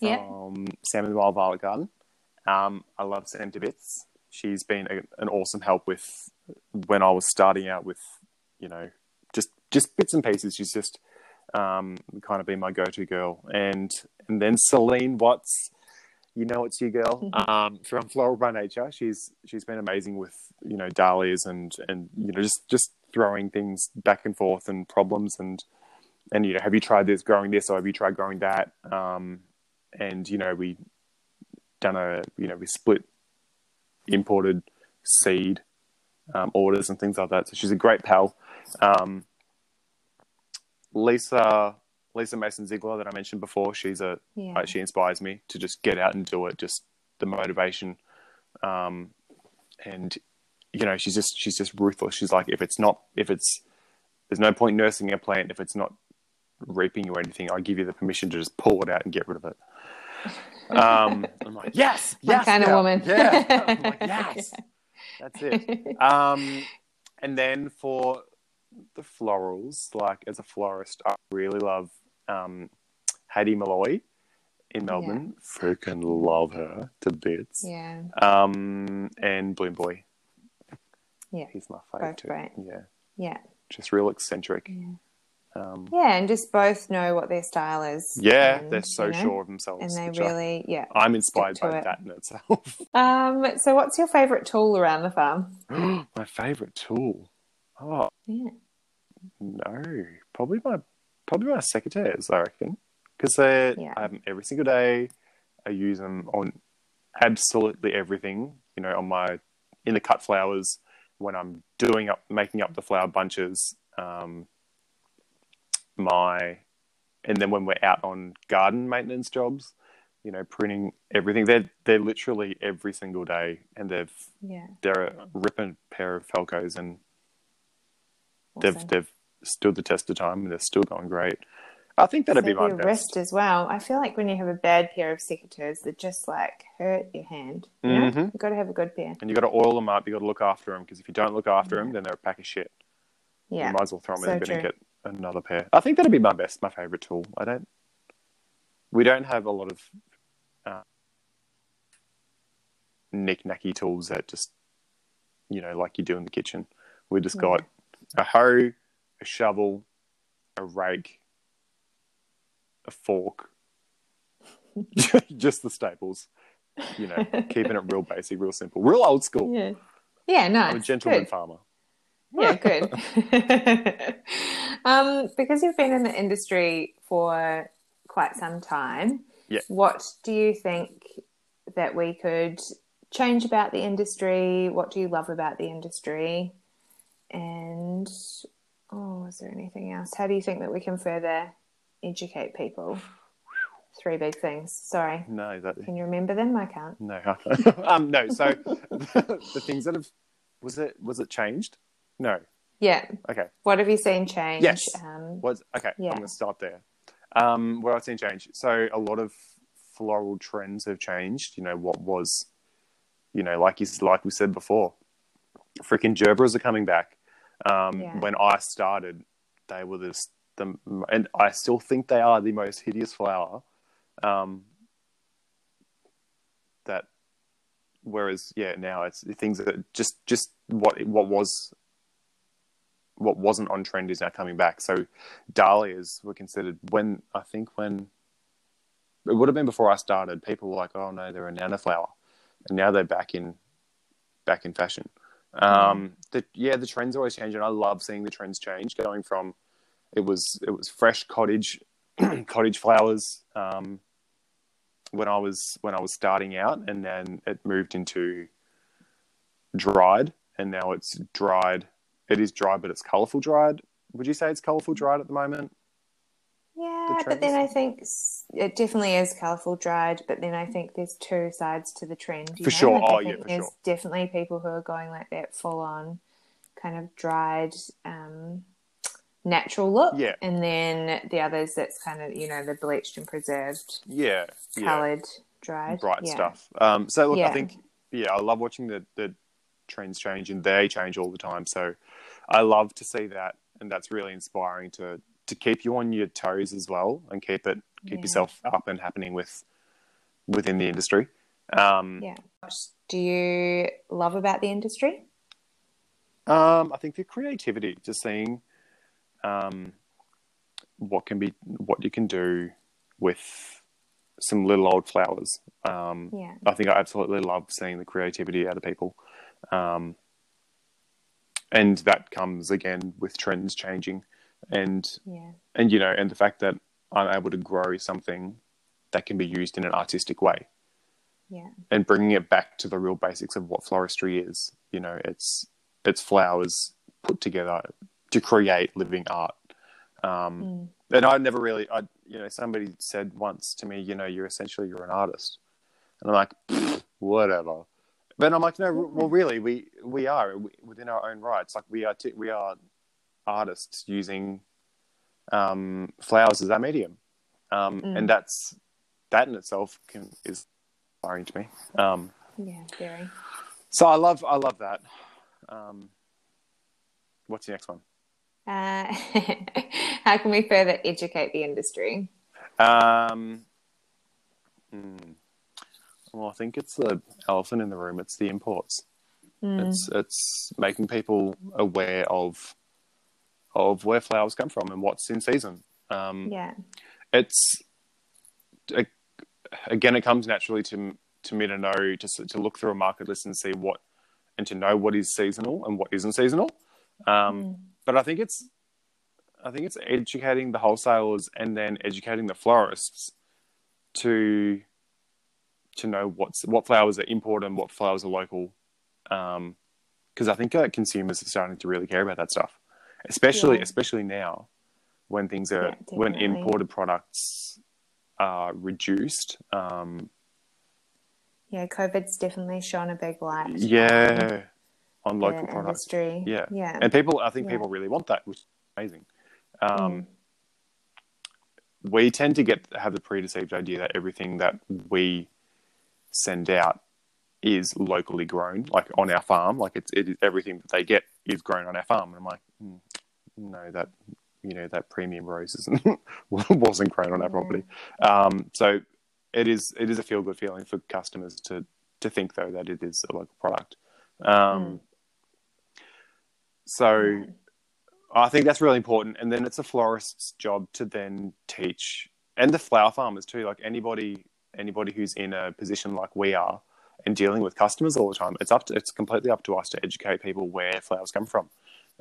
[SPEAKER 1] yeah.
[SPEAKER 2] from Sam and the Wild Violet Garden. Um, I love Sam to bits. She's been a, an awesome help with when I was starting out with, you know, just just bits and pieces. She's just um, kind of been my go-to girl, and and then Celine Watts. You know, it's your girl um, from Floral by Nature. She's she's been amazing with you know dahlias and and you know just just throwing things back and forth and problems and and you know have you tried this growing this or have you tried growing that um, and you know we done a you know we split imported seed um, orders and things like that. So she's a great pal. Um, Lisa Lisa Mason Ziegler that I mentioned before. She's a
[SPEAKER 1] Yeah.
[SPEAKER 2] uh, she inspires me to just get out and do it. Just the motivation, um, and you know she's just she's just ruthless. She's like if it's not if it's there's no point nursing a plant if it's not reaping or anything. I give you the permission to just pull it out and get rid of it. Um, I'm like yes, yes,
[SPEAKER 1] kind of woman.
[SPEAKER 2] Yeah, I'm like yes, that's it. Um, and then for the florals, like as a florist, I really love um, Hattie Molloy in Melbourne. Freaking love her to bits.
[SPEAKER 1] yeah.
[SPEAKER 2] Um, and Bloom Boy,
[SPEAKER 1] Yeah.
[SPEAKER 2] he's my favourite too.
[SPEAKER 1] great.
[SPEAKER 2] Yeah,
[SPEAKER 1] Yeah.
[SPEAKER 2] just real eccentric.
[SPEAKER 1] Yeah.
[SPEAKER 2] Um,
[SPEAKER 1] Yeah, and just both know what their style is.
[SPEAKER 2] yeah,
[SPEAKER 1] and,
[SPEAKER 2] they're so
[SPEAKER 1] you know,
[SPEAKER 2] sure of themselves.
[SPEAKER 1] And they
[SPEAKER 2] I-
[SPEAKER 1] really, yeah.
[SPEAKER 2] I'm inspired by
[SPEAKER 1] it.
[SPEAKER 2] that in itself.
[SPEAKER 1] Um, so what's your favourite tool around the farm?
[SPEAKER 2] my favorite tool. Oh
[SPEAKER 1] Yeah.
[SPEAKER 2] no, probably my probably my secateurs. I reckon because they
[SPEAKER 1] Yeah.
[SPEAKER 2] I have them every single day. I use them on absolutely everything. You know, on my in the cut flowers when I'm doing up making up the flower bunches. Um, my and then when we're out on garden maintenance jobs, you know, pruning everything. They're they're literally every single day, and they've
[SPEAKER 1] Yeah.
[SPEAKER 2] they're a ripping pair of Felcos, and
[SPEAKER 1] Awesome.
[SPEAKER 2] they've they've stood the test of time, and they're still going great. I think that'd be
[SPEAKER 1] Save
[SPEAKER 2] my
[SPEAKER 1] your
[SPEAKER 2] best.
[SPEAKER 1] wrist as well. I feel like when you have a bad pair of secateurs, they just like hurt your hand. You know?
[SPEAKER 2] Mhm.
[SPEAKER 1] You've got to have a good pair.
[SPEAKER 2] And you've got to oil them up. You've got to look after them because if you don't look after them, then they're a pack of shit.
[SPEAKER 1] Yeah.
[SPEAKER 2] You might as well throw them
[SPEAKER 1] So
[SPEAKER 2] in the bin and get another pair. I think that'd be my best, my favorite tool. I don't. We don't have a lot of uh, knick-knacky tools that just, you know, like you do in the kitchen. We just got a hoe, a shovel, a rake, a fork, just the staples. You know, keeping it real basic, real simple, real old school.
[SPEAKER 1] Yeah. Yeah, nice.
[SPEAKER 2] I'm a gentleman
[SPEAKER 1] Good.
[SPEAKER 2] farmer.
[SPEAKER 1] Yeah, good. um, because you've been in the industry for quite some time,
[SPEAKER 2] Yeah.
[SPEAKER 1] what do you think that we could change about the industry? What do you love about the industry? And oh, is there anything else? How do you think that we can further educate people? three big things. Sorry.
[SPEAKER 2] No, that
[SPEAKER 1] Can you remember them? I can't.
[SPEAKER 2] no, I can't. um, no. So the things that have was it was it changed? No.
[SPEAKER 1] Yeah.
[SPEAKER 2] Okay.
[SPEAKER 1] What have you seen change?
[SPEAKER 2] Yes.
[SPEAKER 1] Um,
[SPEAKER 2] Was okay.
[SPEAKER 1] Yeah.
[SPEAKER 2] I'm gonna start there. Um, what I've seen change. So a lot of floral trends have changed. You know what was, you know, like you like we said before, freaking gerberas are coming back. Um,
[SPEAKER 1] Yeah.
[SPEAKER 2] When I started, they were this the and I still think they are the most hideous flower. Um, that whereas yeah now it's things that just just what what was what wasn't on trend is now coming back. So dahlias were considered when I think when it would have been before I started. People were like, "Oh no, they're a nana flower," and now they're back in back in fashion. Um, the, yeah, the trends always change, and I love seeing the trends change. Going from it was it was fresh cottage cottage flowers um, when I was when I was starting out, and then it moved into dried, and now it's dried. It is dried, but it's colourful dried. Would you say it's colourful dried at the moment?
[SPEAKER 1] Yeah,
[SPEAKER 2] the
[SPEAKER 1] but then? I think it definitely is colourful dried. But then I think there's two sides to the trend. you
[SPEAKER 2] For
[SPEAKER 1] know?
[SPEAKER 2] sure.
[SPEAKER 1] Like,
[SPEAKER 2] Oh, yeah, for
[SPEAKER 1] there's
[SPEAKER 2] sure.
[SPEAKER 1] definitely people who are going like that full on kind of dried, um, natural look.
[SPEAKER 2] Yeah.
[SPEAKER 1] And then the others that's kind of you know the bleached and preserved,
[SPEAKER 2] Yeah, yeah,
[SPEAKER 1] coloured dried,
[SPEAKER 2] bright
[SPEAKER 1] yeah.
[SPEAKER 2] stuff. Um, so look, I think yeah, I love watching the the trends change, and they change all the time. So I love to see that, and that's really inspiring to to keep you on your toes as well, and keep it keep
[SPEAKER 1] Yeah.
[SPEAKER 2] yourself up and happening with within the industry. Um,
[SPEAKER 1] Yeah. What do you love about the industry?
[SPEAKER 2] Um, I think the creativity, just seeing um, what can be, what you can do with some little old flowers. Um,
[SPEAKER 1] Yeah.
[SPEAKER 2] I think I absolutely love seeing the creativity out of people, um, and that comes again with trends changing, and
[SPEAKER 1] Yeah.
[SPEAKER 2] and you know, and the fact that I'm able to grow something that can be used in an artistic way
[SPEAKER 1] Yeah.
[SPEAKER 2] and bringing it back to the real basics of what floristry is. You know, it's it's flowers put together to create living art. Um,
[SPEAKER 1] Mm.
[SPEAKER 2] And I never really, I you know, somebody said once to me, you know, you're essentially you're an artist, and I'm like, whatever. But I'm like, no, well, really, we we are within our own rights. Like we are t- we are artists using um, flowers as our medium, um,
[SPEAKER 1] Mm.
[SPEAKER 2] and that's that in itself can, is inspiring to me. Um,
[SPEAKER 1] Yeah. Very.
[SPEAKER 2] so I love I love that. Um, what's the next one?
[SPEAKER 1] Uh, how can we further educate the industry?
[SPEAKER 2] Um, hmm. Well, I think it's the elephant in the room. It's the imports.
[SPEAKER 1] Mm.
[SPEAKER 2] It's it's making people aware of of where flowers come from and what's in season. Um,
[SPEAKER 1] Yeah.
[SPEAKER 2] It's again, it comes naturally to to me to know just to look through a market list and see what and to know what is seasonal and what isn't seasonal. Um,
[SPEAKER 1] Mm.
[SPEAKER 2] but I think it's I think it's educating the wholesalers and then educating the florists to to know what's what flowers are imported and what flowers are local. Because I think uh, consumers are starting to really care about that stuff, especially
[SPEAKER 1] Yeah.
[SPEAKER 2] especially now when things are
[SPEAKER 1] Yeah,
[SPEAKER 2] when imported products are reduced. Um,
[SPEAKER 1] Yeah. COVID's definitely shone a big light.
[SPEAKER 2] yeah, on
[SPEAKER 1] the
[SPEAKER 2] local products.
[SPEAKER 1] industry.
[SPEAKER 2] Yeah.
[SPEAKER 1] Yeah.
[SPEAKER 2] and people i think
[SPEAKER 1] Yeah.
[SPEAKER 2] people really want that which is amazing um,
[SPEAKER 1] Mm.
[SPEAKER 2] we tend to get have the preconceived idea that everything that we send out is locally grown like on our farm like it's it is everything that they get is grown on our farm and i'm like mm, no that you know that premium rose isn't wasn't grown on our
[SPEAKER 1] Yeah.
[SPEAKER 2] property um, so it is it is a feel good feeling for customers to to think though that it is a local product um,
[SPEAKER 1] Mm.
[SPEAKER 2] so I think that's really important. And then it's a florist's job to then teach, and the flower farmers too. Like anybody, anybody who's in a position like we are, and dealing with customers all the time, it's up to it's completely up to us to educate people where flowers come from.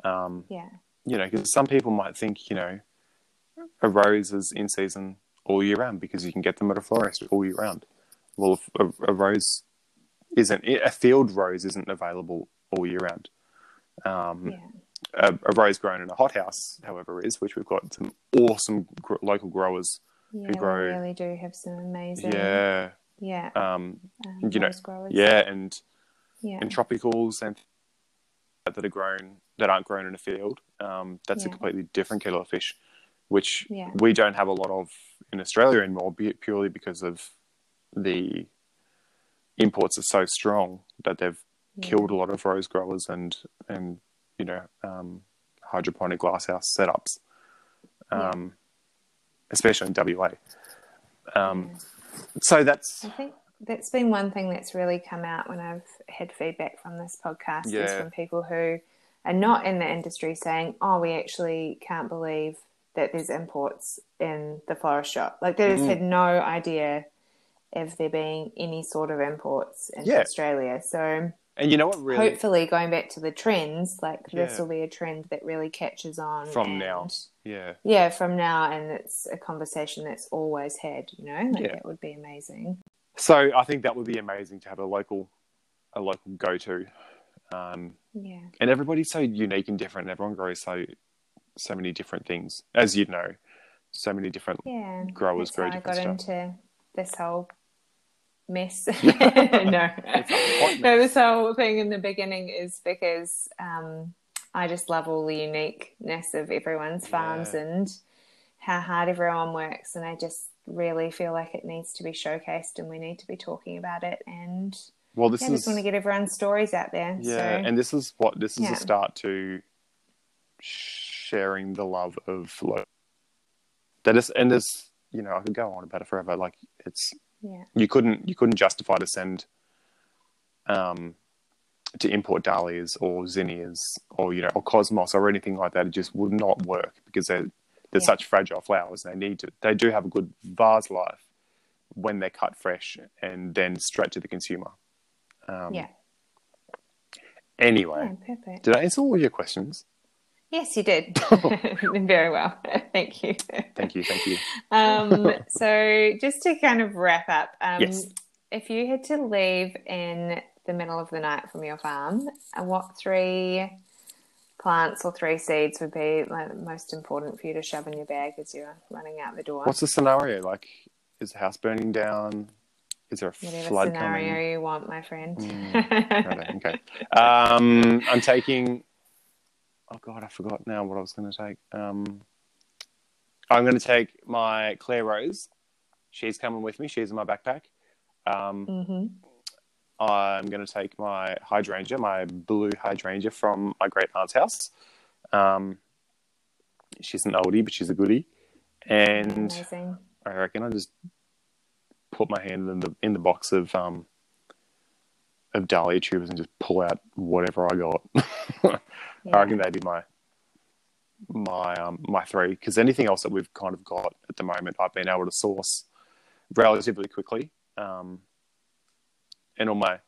[SPEAKER 2] Um,
[SPEAKER 1] Yeah.
[SPEAKER 2] You know, because some people might think, you know, a rose is in season all year round because you can get them at a florist all year round. Well, if a, a rose isn't a field rose isn't available all year round. Um,
[SPEAKER 1] Yeah.
[SPEAKER 2] a, a rose grown in a hothouse, however, is which we've got some awesome gr- local growers
[SPEAKER 1] Yeah,
[SPEAKER 2] who grow.
[SPEAKER 1] we really do have some amazing.
[SPEAKER 2] Yeah,
[SPEAKER 1] Yeah.
[SPEAKER 2] um,
[SPEAKER 1] um,
[SPEAKER 2] you know,
[SPEAKER 1] growers.
[SPEAKER 2] yeah, and
[SPEAKER 1] Yeah.
[SPEAKER 2] and tropicals and that are grown that aren't grown in a field. Um, that's a completely different kettle of fish, which
[SPEAKER 1] Yeah.
[SPEAKER 2] we don't have a lot of in Australia anymore, be- purely because of the imports are so strong that they've
[SPEAKER 1] Yeah.
[SPEAKER 2] killed a lot of rose growers and and you know um, hydroponic glasshouse setups,
[SPEAKER 1] Yeah.
[SPEAKER 2] um, especially in WA. Um,
[SPEAKER 1] Yeah.
[SPEAKER 2] So that's
[SPEAKER 1] I think that's been one thing that's really come out when I've had feedback from this podcast is from people who are not in the industry saying, "Oh, we actually can't believe that there's imports in the florist shop." Like they just
[SPEAKER 2] Mhm.
[SPEAKER 1] had no idea of there being any sort of imports in
[SPEAKER 2] Yeah.
[SPEAKER 1] Australia. So
[SPEAKER 2] and you know what really
[SPEAKER 1] hopefully, going back to the trends, like this will be a trend that really catches on
[SPEAKER 2] From now.
[SPEAKER 1] and-
[SPEAKER 2] yeah
[SPEAKER 1] Yeah, from now, and it's a conversation that's always had. You know, like
[SPEAKER 2] Yeah.
[SPEAKER 1] that would be amazing.
[SPEAKER 2] So I think that would be amazing to have a local, a local go to, um,
[SPEAKER 1] Yeah.
[SPEAKER 2] and everybody's so unique and different. And everyone grows so, so many different things, as you know, so many different.
[SPEAKER 1] Yeah,
[SPEAKER 2] growers grow
[SPEAKER 1] how I got
[SPEAKER 2] stuff.
[SPEAKER 1] into this whole mess. no,
[SPEAKER 2] hot
[SPEAKER 1] no, this whole thing in the beginning is because um, I just love all the uniqueness of everyone's farms
[SPEAKER 2] Yeah.
[SPEAKER 1] and how hard everyone works, and I just really feel like it needs to be showcased, and we need to be talking about it, and
[SPEAKER 2] Well, this
[SPEAKER 1] yeah,
[SPEAKER 2] is
[SPEAKER 1] just want to get everyone's stories out there.
[SPEAKER 2] yeah,
[SPEAKER 1] so,
[SPEAKER 2] and this is what this is
[SPEAKER 1] Yeah.
[SPEAKER 2] a start to sharing the love of lo- that is, and this you know I could go on about it forever. Like it's
[SPEAKER 1] yeah,
[SPEAKER 2] you couldn't you couldn't justify to send um to import dahlias or zinnias or you know or cosmos or anything like that it just would not work because they're they're
[SPEAKER 1] Yeah.
[SPEAKER 2] such fragile flowers they need to they do have a good vase life when they're cut fresh and then straight to the consumer um
[SPEAKER 1] yeah,
[SPEAKER 2] anyway
[SPEAKER 1] yeah, perfect.
[SPEAKER 2] did i answer all your questions
[SPEAKER 1] Yes, you did very well. Thank you.
[SPEAKER 2] thank you thank you
[SPEAKER 1] Um, so, just to kind of wrap up, um,
[SPEAKER 2] Yes.
[SPEAKER 1] if you had to leave in the middle of the night from your farm, uh, what three plants or three seeds would be like most important for you to shove in your bag as you're running out the door?
[SPEAKER 2] what's the scenario like is the house burning down is there a
[SPEAKER 1] Whatever
[SPEAKER 2] flood
[SPEAKER 1] scenario
[SPEAKER 2] coming
[SPEAKER 1] you want, my friend.
[SPEAKER 2] Mm, okay. Um, I'm taking. Oh God, I forgot now what I was going to take. Um, I'm going to take my Claire Rose. She's coming with me. She's in my backpack. Um,
[SPEAKER 1] hmm
[SPEAKER 2] I'm going to take my hydrangea, my blue hydrangea from my great aunt's house. Um, she's an oldie, but she's a goodie. And
[SPEAKER 1] Amazing.
[SPEAKER 2] I reckon I just put my hand in the in the box of um of dahlia tubers and just pull out whatever I got. I reckon that'd be my my um my three because anything else that we've kind of got at the moment, I've been able to source relatively quickly. Um, and all my,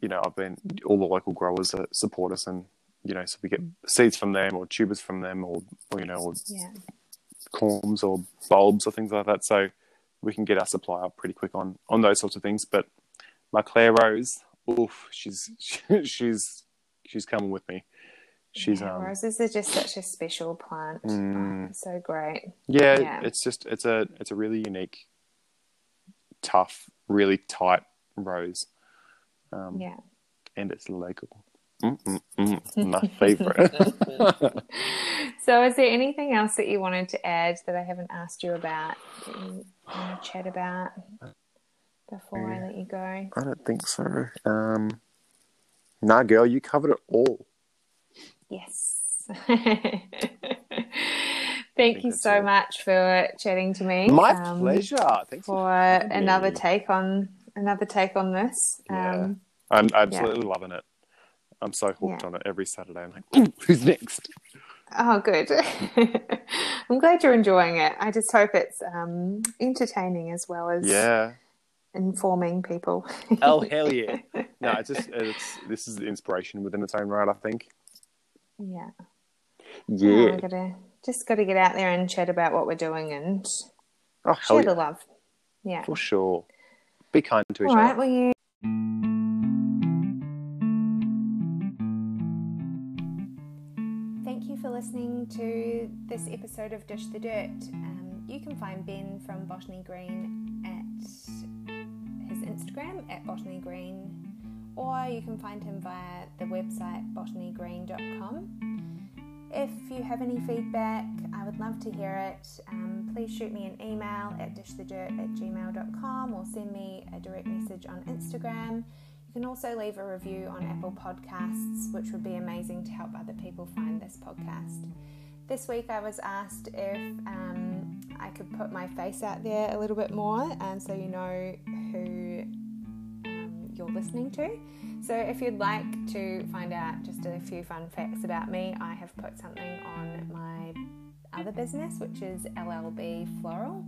[SPEAKER 2] you know, I've been all the local growers that support us, and you know, so we get seeds from them or tubers from them, or, or you know, or
[SPEAKER 1] Yeah.
[SPEAKER 2] corms or bulbs or things like that. So we can get our supply up pretty quick on on those sorts of things. But my Claire Rose, oof, she's she's she's coming with me. She's
[SPEAKER 1] Yeah,
[SPEAKER 2] um
[SPEAKER 1] roses are just such a special plant.
[SPEAKER 2] Mm.
[SPEAKER 1] Oh, so great.
[SPEAKER 2] yeah,
[SPEAKER 1] Yeah.
[SPEAKER 2] it's just it's a it's a really unique, tough, really tight rose. Um,
[SPEAKER 1] Yeah.
[SPEAKER 2] and it's local. Mm, mm, mm, my favorite.
[SPEAKER 1] So, is there anything else that you wanted to add that I haven't asked you about that you want to chat about before I let you go?
[SPEAKER 2] I don't think so. Um, nah, girl, you covered it all.
[SPEAKER 1] Yes. Thank you so
[SPEAKER 2] it.
[SPEAKER 1] much for chatting to me.
[SPEAKER 2] My
[SPEAKER 1] um,
[SPEAKER 2] pleasure. Thanks for
[SPEAKER 1] For another take on another take on this.
[SPEAKER 2] Yeah.
[SPEAKER 1] Um,
[SPEAKER 2] I'm absolutely loving it. I'm so hooked
[SPEAKER 1] Yeah.
[SPEAKER 2] on it every Saturday. I'm like, who's next?
[SPEAKER 1] Oh, good. I'm glad you're enjoying it. I just hope it's um, entertaining as well as
[SPEAKER 2] Yeah.
[SPEAKER 1] informing people.
[SPEAKER 2] Oh hell yeah! No, it's just it's this is inspiration within its own right. I think.
[SPEAKER 1] yeah. Oh,
[SPEAKER 2] Yeah.
[SPEAKER 1] I gotta just got to get out there and chat about what we're doing and
[SPEAKER 2] Oh
[SPEAKER 1] share the love. Yeah.
[SPEAKER 2] For sure. Be kind to each
[SPEAKER 1] All right.
[SPEAKER 2] other.
[SPEAKER 1] Well, you. Thank you for listening to this episode of Dish the Dirt. Um, you can find Ben from Botany Green at his Instagram at Botany Green, or you can find him via the website botanygreen.com. If you have any feedback, I would love to hear it. Um, please shoot me an email at dishthedirt at gmail.com or send me a direct message on Instagram. You can also leave a review on Apple Podcasts, which would be amazing to help other people find this podcast. This week I was asked if um, I could put my face out there a little bit more, and so you know who um, you're listening to. So, if you'd like to find out just a few fun facts about me, I have put something on my other business, which is LLB Floral.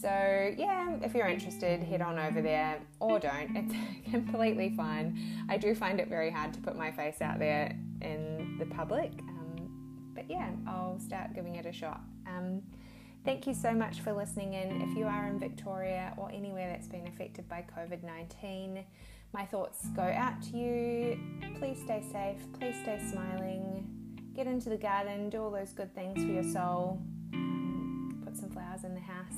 [SPEAKER 1] So, yeah, if you're interested, head on over there or don't. It's completely fine. I do find it very hard to put my face out there in the public, um, but yeah, I'll start giving it a shot. Um, thank you so much for listening in. If you are in Victoria or anywhere that's been affected by COVID 19, my thoughts go out to you. Please stay safe, please stay smiling, get into the garden, do all those good things for your soul, put some flowers in the house.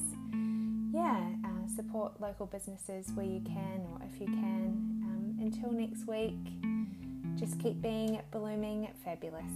[SPEAKER 1] Yeah, uh, support local businesses where you can or if you can. Um, until next week, just keep being blooming fabulous.